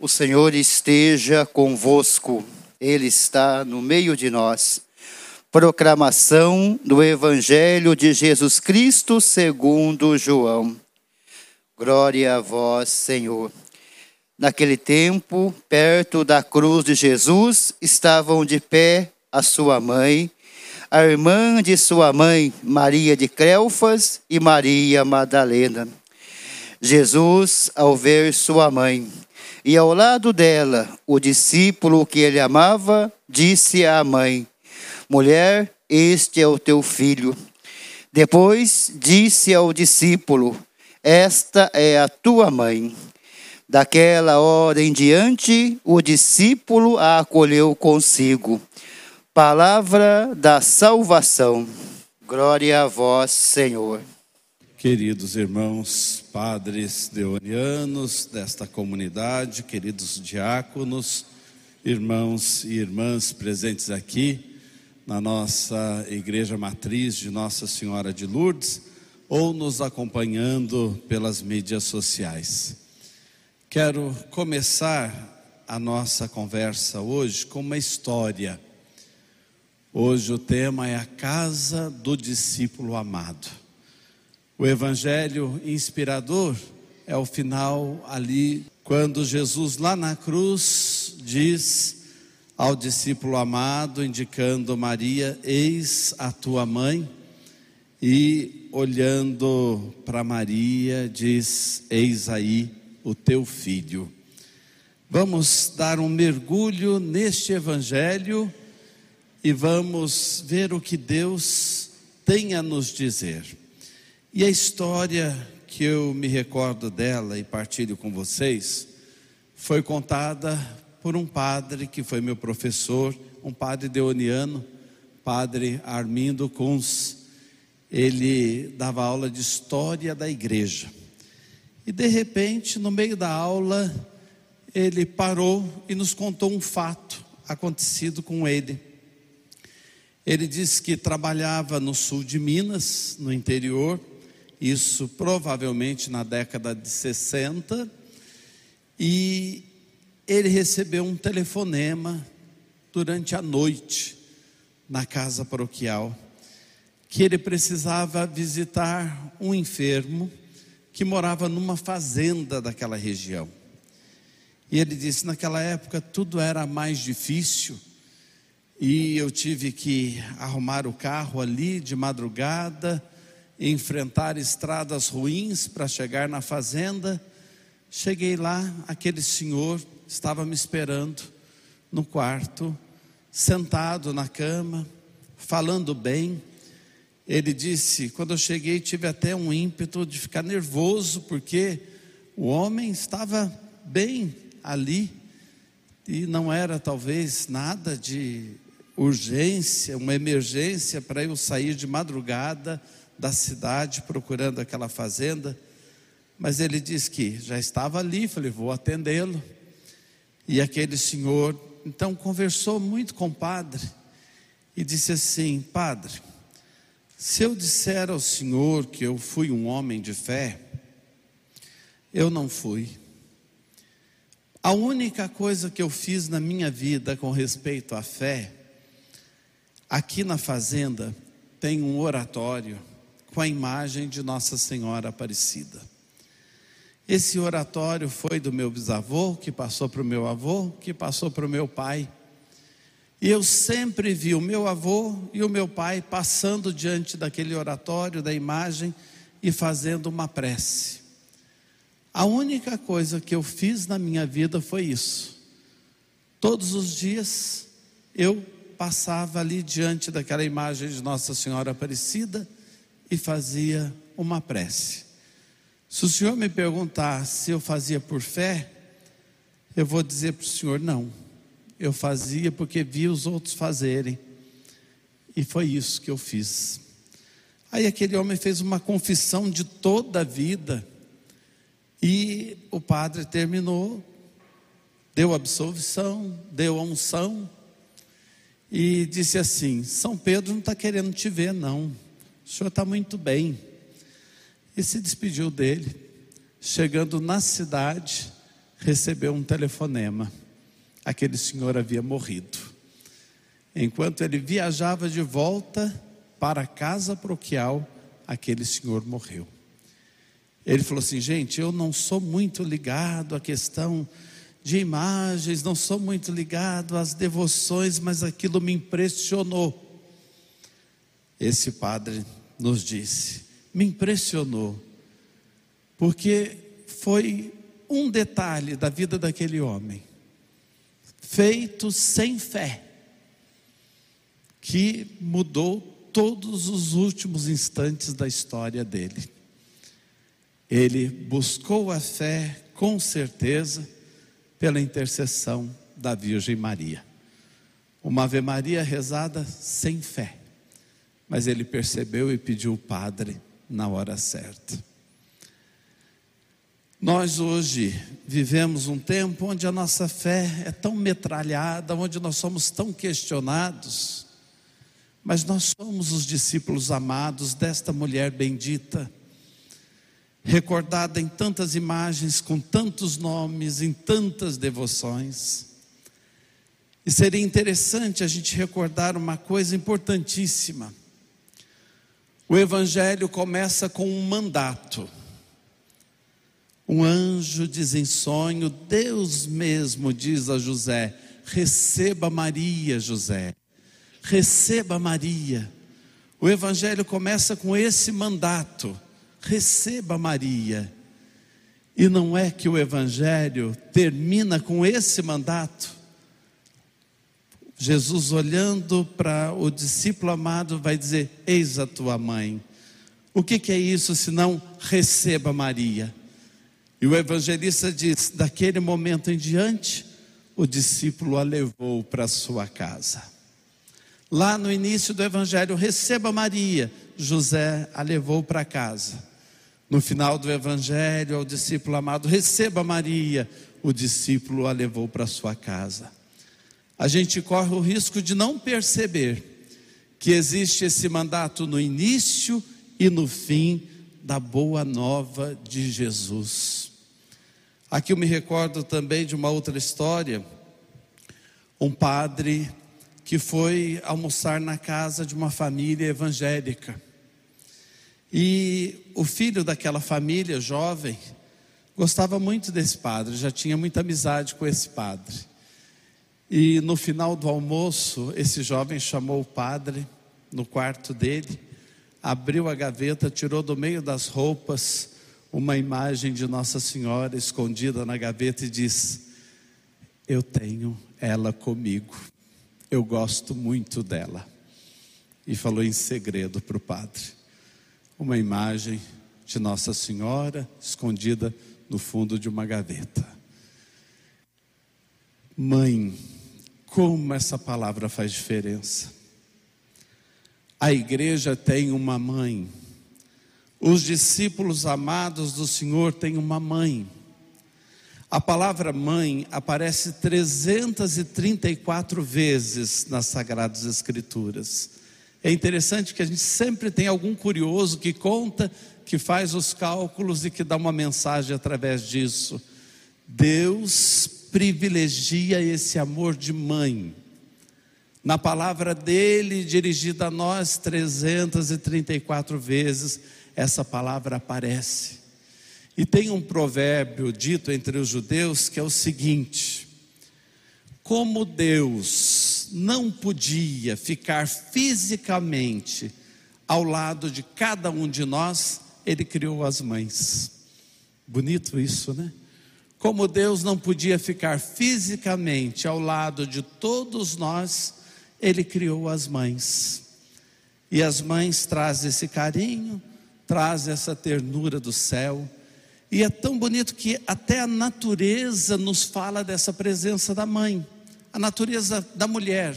O Senhor esteja convosco, Ele está no meio de nós. Proclamação do Evangelho de Jesus Cristo segundo João. Glória a vós, Senhor. Naquele tempo, perto da cruz de Jesus, estavam de pé a sua mãe, a irmã de sua mãe, Maria de Cleofas e Maria Madalena. Jesus, ao ver sua mãe, e ao lado dela, o discípulo que ele amava, disse à mãe: Mulher, este é o teu filho. Depois disse ao discípulo: Esta é a tua mãe. Daquela hora em diante, o discípulo a acolheu consigo. Palavra da salvação. Glória a vós, Senhor. Queridos irmãos, padres deonianos desta comunidade, queridos diáconos, irmãos e irmãs presentes aqui na nossa igreja matriz de Nossa Senhora de Lourdes ou nos acompanhando pelas mídias sociais. Quero começar a nossa conversa hoje com uma história. Hoje o tema é a casa do discípulo amado. O evangelho inspirador é o final ali, quando Jesus lá na cruz diz ao discípulo amado, indicando Maria: Eis a tua mãe, e olhando para Maria, diz: Eis aí o teu filho. Vamos dar um mergulho neste evangelho e vamos ver o que Deus tem a nos dizer. E a história que eu me recordo dela e partilho com vocês foi contada por um padre que foi meu professor, um padre deoniano, padre Armindo Kunz. Ele dava aula de história da igreja. E de repente, no meio da aula, ele parou e nos contou um fato acontecido com ele. Ele disse que trabalhava no sul de Minas, no interior, isso provavelmente na década de 60, e ele recebeu um telefonema durante a noite na casa paroquial que ele precisava visitar um enfermo que morava numa fazenda daquela região. E ele disse: naquela época tudo era mais difícil e eu tive que arrumar o carro ali de madrugada enfrentar estradas ruins para chegar na fazenda. Cheguei lá, aquele senhor estava me esperando no quarto, sentado na cama, falando bem. Ele disse: quando eu cheguei, tive até um ímpeto de ficar nervoso, porque o homem estava bem ali e não era talvez nada de urgência, uma emergência para eu sair de madrugada da cidade procurando aquela fazenda, mas ele disse que já estava ali, falei, vou atendê-lo. E aquele senhor, então, conversou muito com o padre e disse assim: Padre, se eu disser ao senhor que eu fui um homem de fé, eu não fui. A única coisa que eu fiz na minha vida com respeito à fé, aqui na fazenda tem um oratório com a imagem de Nossa Senhora Aparecida. Esse oratório foi do meu bisavô, que passou para o meu avô, que passou para o meu pai. E eu sempre vi o meu avô e o meu pai passando diante daquele oratório, da imagem, e fazendo uma prece. A única coisa que eu fiz na minha vida foi isso. Todos os dias eu passava ali diante daquela imagem de Nossa Senhora Aparecida e fazia uma prece. Se o senhor me perguntar se eu fazia por fé, eu vou dizer para o senhor: não. Eu fazia porque vi os outros fazerem. E foi isso que eu fiz. Aí aquele homem fez uma confissão de toda a vida. E o padre terminou, deu absolvição, deu a unção. E disse assim: São Pedro não está querendo te ver, não. O senhor está muito bem. E se despediu dele. Chegando na cidade, recebeu um telefonema. Aquele senhor havia morrido. Enquanto ele viajava de volta para a casa paroquial, aquele senhor morreu. Ele falou assim: gente, eu não sou muito ligado à questão de imagens, não sou muito ligado às devoções, mas aquilo me impressionou. Esse padre nos disse: me impressionou, porque foi um detalhe da vida daquele homem, feito sem fé, que mudou todos os últimos instantes da história dele. Ele buscou a fé com certeza pela intercessão da Virgem Maria. Uma Ave Maria rezada sem fé, mas ele percebeu e pediu o Padre na hora certa. Nós hoje vivemos um tempo onde a nossa fé é tão metralhada, onde nós somos tão questionados, mas nós somos os discípulos amados desta mulher bendita recordada em tantas imagens, com tantos nomes, em tantas devoções. E seria interessante a gente recordar uma coisa importantíssima. O Evangelho começa com um mandato. Um anjo diz em sonho, Deus mesmo diz a José: receba Maria, José, receba Maria. O Evangelho começa com esse mandato receba Maria. E não é que o Evangelho termina com esse mandato? Jesus, olhando para o discípulo amado, vai dizer: Eis a tua mãe. O que, que é isso senão receba Maria? E o evangelista diz: daquele momento em diante, o discípulo a levou para sua casa. Lá no início do evangelho, receba Maria, José a levou para casa. No final do evangelho, ao discípulo amado, receba Maria, o discípulo a levou para sua casa. A gente corre o risco de não perceber que existe esse mandato no início e no fim da boa nova de Jesus. Aqui eu me recordo também de uma outra história, um padre que foi almoçar na casa de uma família evangélica. E o filho daquela família jovem gostava muito desse padre, já tinha muita amizade com esse padre. E no final do almoço, esse jovem chamou o padre no quarto dele, abriu a gaveta, tirou do meio das roupas uma imagem de Nossa Senhora escondida na gaveta e disse: Eu tenho ela comigo, eu gosto muito dela. E falou em segredo para o padre uma imagem de Nossa Senhora escondida no fundo de uma gaveta. Mãe, como essa palavra faz diferença. A igreja tem uma mãe. Os discípulos amados do Senhor têm uma mãe. A palavra mãe aparece 334 vezes nas Sagradas Escrituras. É interessante que a gente sempre tem algum curioso que conta, que faz os cálculos e que dá uma mensagem através disso. Deus privilegia esse amor de mãe. Na palavra dele, dirigida a nós 334 vezes, essa palavra aparece. E tem um provérbio dito entre os judeus que é o seguinte: como Deus não podia ficar fisicamente ao lado de cada um de nós, ele criou as mães. Bonito isso, né? Como Deus não podia ficar fisicamente ao lado de todos nós, ele criou as mães. E as mães trazem esse carinho, trazem essa ternura do céu. E é tão bonito que até a natureza nos fala dessa presença da mãe a natureza da mulher.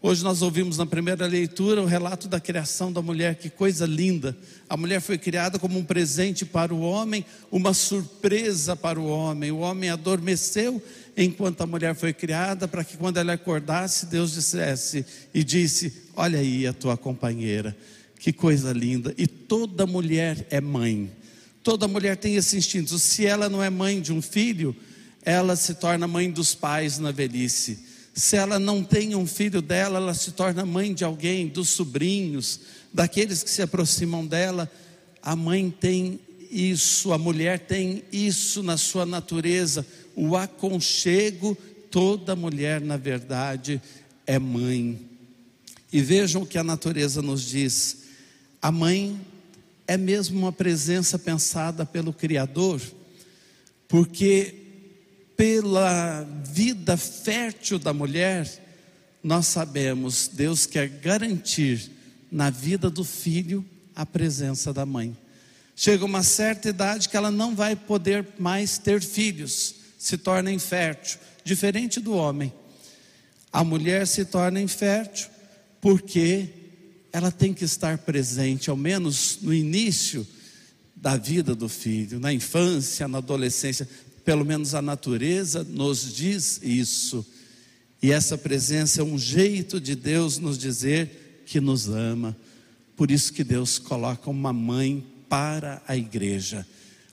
Hoje nós ouvimos na primeira leitura o relato da criação da mulher, que coisa linda. A mulher foi criada como um presente para o homem, uma surpresa para o homem. O homem adormeceu enquanto a mulher foi criada, para que quando ela acordasse, Deus dissesse e disse: Olha aí a tua companheira, que coisa linda. E toda mulher é mãe, toda mulher tem esse instinto. Se ela não é mãe de um filho, ela se torna mãe dos pais na velhice. Se ela não tem um filho dela, ela se torna mãe de alguém, dos sobrinhos, daqueles que se aproximam dela. A mãe tem isso, a mulher tem isso na sua natureza, o aconchego. Toda mulher, na verdade, é mãe. E vejam o que a natureza nos diz: a mãe é mesmo uma presença pensada pelo Criador, porque pela vida fértil da mulher, nós sabemos, Deus quer garantir na vida do filho a presença da mãe. Chega uma certa idade que ela não vai poder mais ter filhos, se torna infértil, diferente do homem. A mulher se torna infértil porque ela tem que estar presente, ao menos no início da vida do filho, na infância, na adolescência, pelo menos a natureza nos diz isso. E essa presença é um jeito de Deus nos dizer que nos ama. Por isso que Deus coloca uma mãe para a igreja.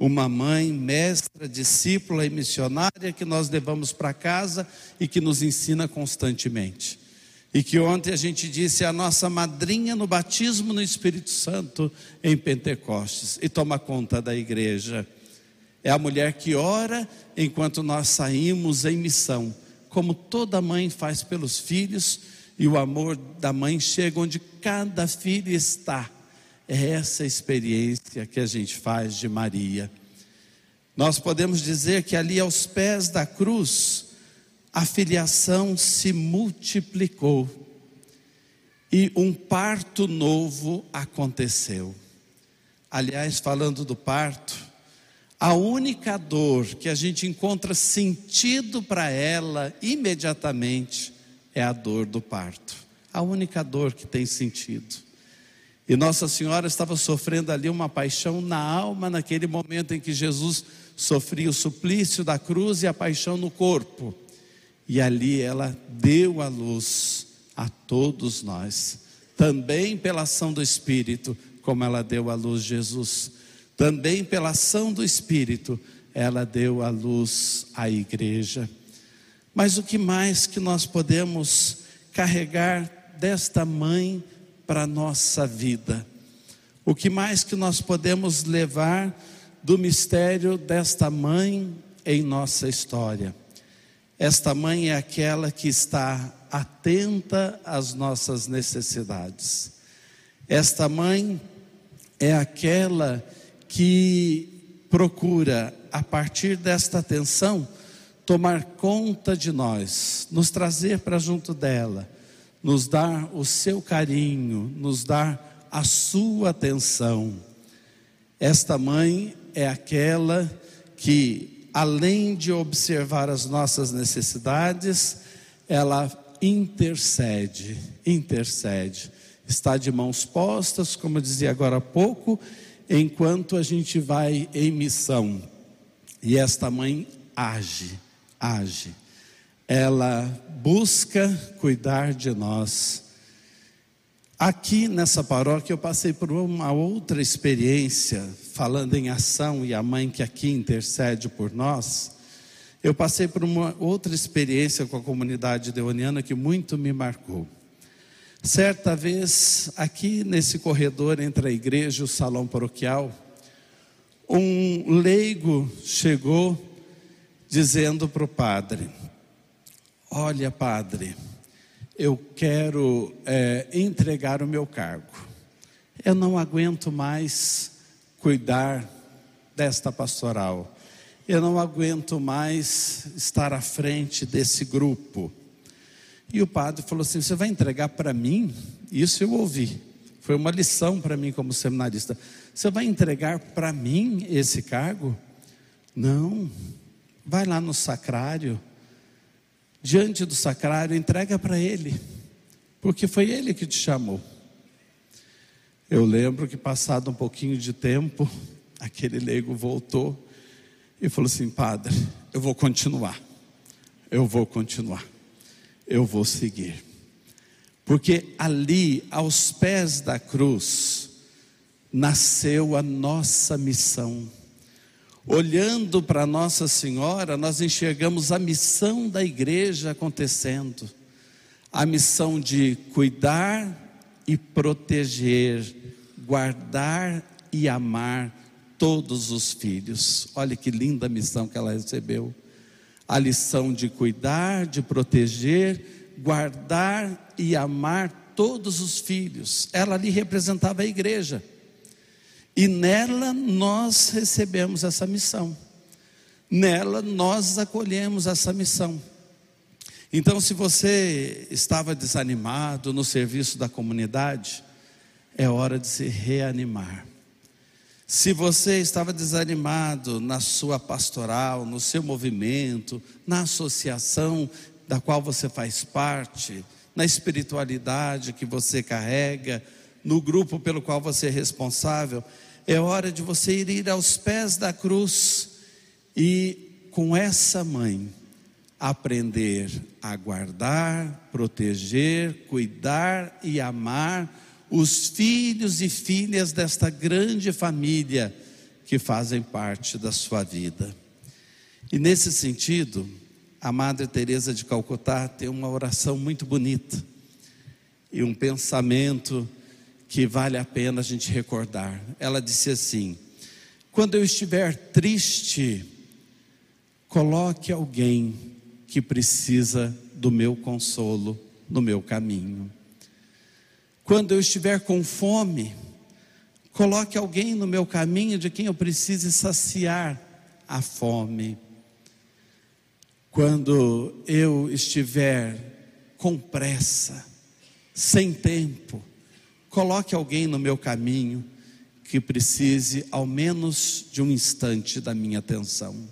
Uma mãe, mestra, discípula e missionária que nós levamos para casa e que nos ensina constantemente. E que ontem a gente disse é a nossa madrinha no batismo no Espírito Santo em Pentecostes e toma conta da igreja. É a mulher que ora enquanto nós saímos em missão, como toda mãe faz pelos filhos, e o amor da mãe chega onde cada filho está. É essa experiência que a gente faz de Maria. Nós podemos dizer que ali aos pés da cruz, a filiação se multiplicou e um parto novo aconteceu. Aliás, falando do parto, a única dor que a gente encontra sentido para ela imediatamente é a dor do parto. A única dor que tem sentido. E Nossa Senhora estava sofrendo ali uma paixão na alma naquele momento em que Jesus sofria o suplício da cruz e a paixão no corpo. E ali ela deu a luz a todos nós, também pela ação do Espírito, como ela deu a luz Jesus, também pela ação do Espírito, ela deu a luz à igreja. Mas o que mais que nós podemos carregar desta mãe para a nossa vida? O que mais que nós podemos levar do mistério desta mãe em nossa história? Esta mãe é aquela que está atenta às nossas necessidades. Esta mãe é aquela que procura, a partir desta atenção, tomar conta de nós, nos trazer para junto dela, nos dar o seu carinho, nos dar a sua atenção. Esta mãe é aquela que além de observar as nossas necessidades, ela intercede, intercede. Está de mãos postas, como eu dizia agora há pouco, enquanto a gente vai em missão. E esta mãe age, age. Ela busca cuidar de nós. Aqui nessa paróquia eu passei por uma outra experiência, falando em ação e a mãe que aqui intercede por nós. Eu passei por uma outra experiência com a comunidade deoniana que muito me marcou. Certa vez, aqui nesse corredor entre a igreja e o salão paroquial, um leigo chegou dizendo para o padre: Olha, padre, eu quero é, entregar o meu cargo. Eu não aguento mais cuidar desta pastoral. Eu não aguento mais estar à frente desse grupo. E o padre falou assim: Você vai entregar para mim? Isso eu ouvi. Foi uma lição para mim como seminarista. Você vai entregar para mim esse cargo? Não. Vai lá no sacrário diante do sacrário, entrega para Ele, porque foi Ele que te chamou. Eu lembro que, passado um pouquinho de tempo, aquele leigo voltou e falou assim: Padre, eu vou continuar, eu vou continuar, eu vou seguir. Porque ali, aos pés da cruz, nasceu a nossa missão. Olhando para Nossa Senhora, nós enxergamos a missão da igreja acontecendo, a missão de cuidar e proteger, guardar e amar todos os filhos. Olha que linda missão que ela recebeu. A lição de cuidar, de proteger, guardar e amar todos os filhos. Ela ali representava a igreja. E nela nós recebemos essa missão. Nela nós acolhemos essa missão. Então, se você estava desanimado no serviço da comunidade, é hora de se reanimar. Se você estava desanimado na sua pastoral, no seu movimento, na associação da qual você faz parte, na espiritualidade que você carrega, no grupo pelo qual você é responsável, é hora de você ir aos pés da cruz e com essa mãe aprender a guardar, proteger, cuidar e amar os filhos e filhas desta grande família que fazem parte da sua vida. E nesse sentido, a Madre Teresa de Calcutá tem uma oração muito bonita e um pensamento que vale a pena a gente recordar. Ela disse assim: Quando eu estiver triste, coloque alguém que precisa do meu consolo no meu caminho. Quando eu estiver com fome, coloque alguém no meu caminho de quem eu precise saciar a fome. Quando eu estiver com pressa, sem tempo, coloque alguém no meu caminho que precise ao menos de um instante da minha atenção.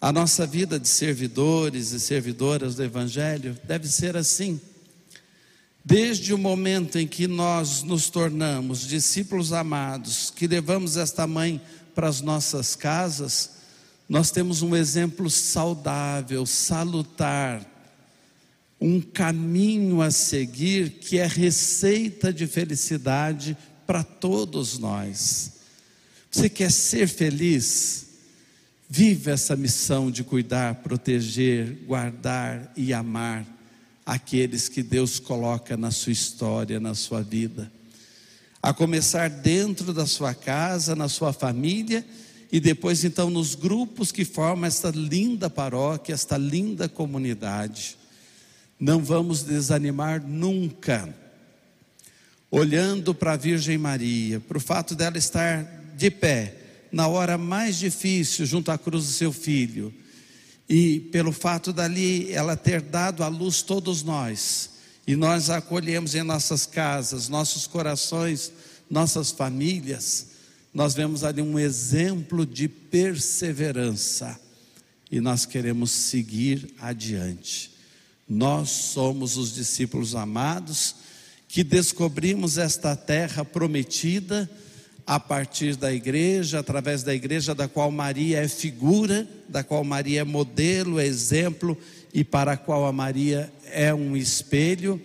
A nossa vida de servidores e servidoras do Evangelho deve ser assim Desde o momento em que nós nos tornamos discípulos amados, que levamos esta mãe para as nossas casas, nós temos um exemplo saudável, salutar, um caminho a seguir que é receita de felicidade para todos nós. Você quer ser feliz? Vive essa missão de cuidar, proteger, guardar e amar aqueles que Deus coloca na sua história, na sua vida. A começar dentro da sua casa, na sua família e depois então nos grupos que formam esta linda paróquia, esta linda comunidade. Não vamos desanimar nunca. Olhando para a Virgem Maria, para o fato dela estar de pé, na hora mais difícil, junto à cruz do seu filho, e pelo fato dali ela ter dado à luz todos nós, e nós a acolhemos em nossas casas, nossos corações, nossas famílias, nós vemos ali um exemplo de perseverança. E nós queremos seguir adiante. Nós somos os discípulos amados que descobrimos esta terra prometida a partir da igreja, através da igreja da qual Maria é figura, da qual Maria é modelo, é exemplo e para a qual a Maria é um espelho.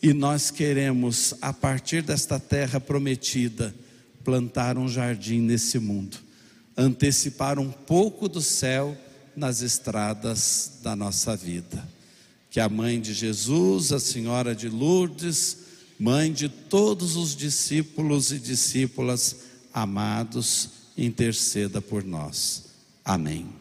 E nós queremos, a partir desta terra prometida, plantar um jardim nesse mundo, antecipar um pouco do céu nas estradas da nossa vida. Que a mãe de Jesus, a Senhora de Lourdes, mãe de todos os discípulos e discípulas amados, interceda por nós. Amém.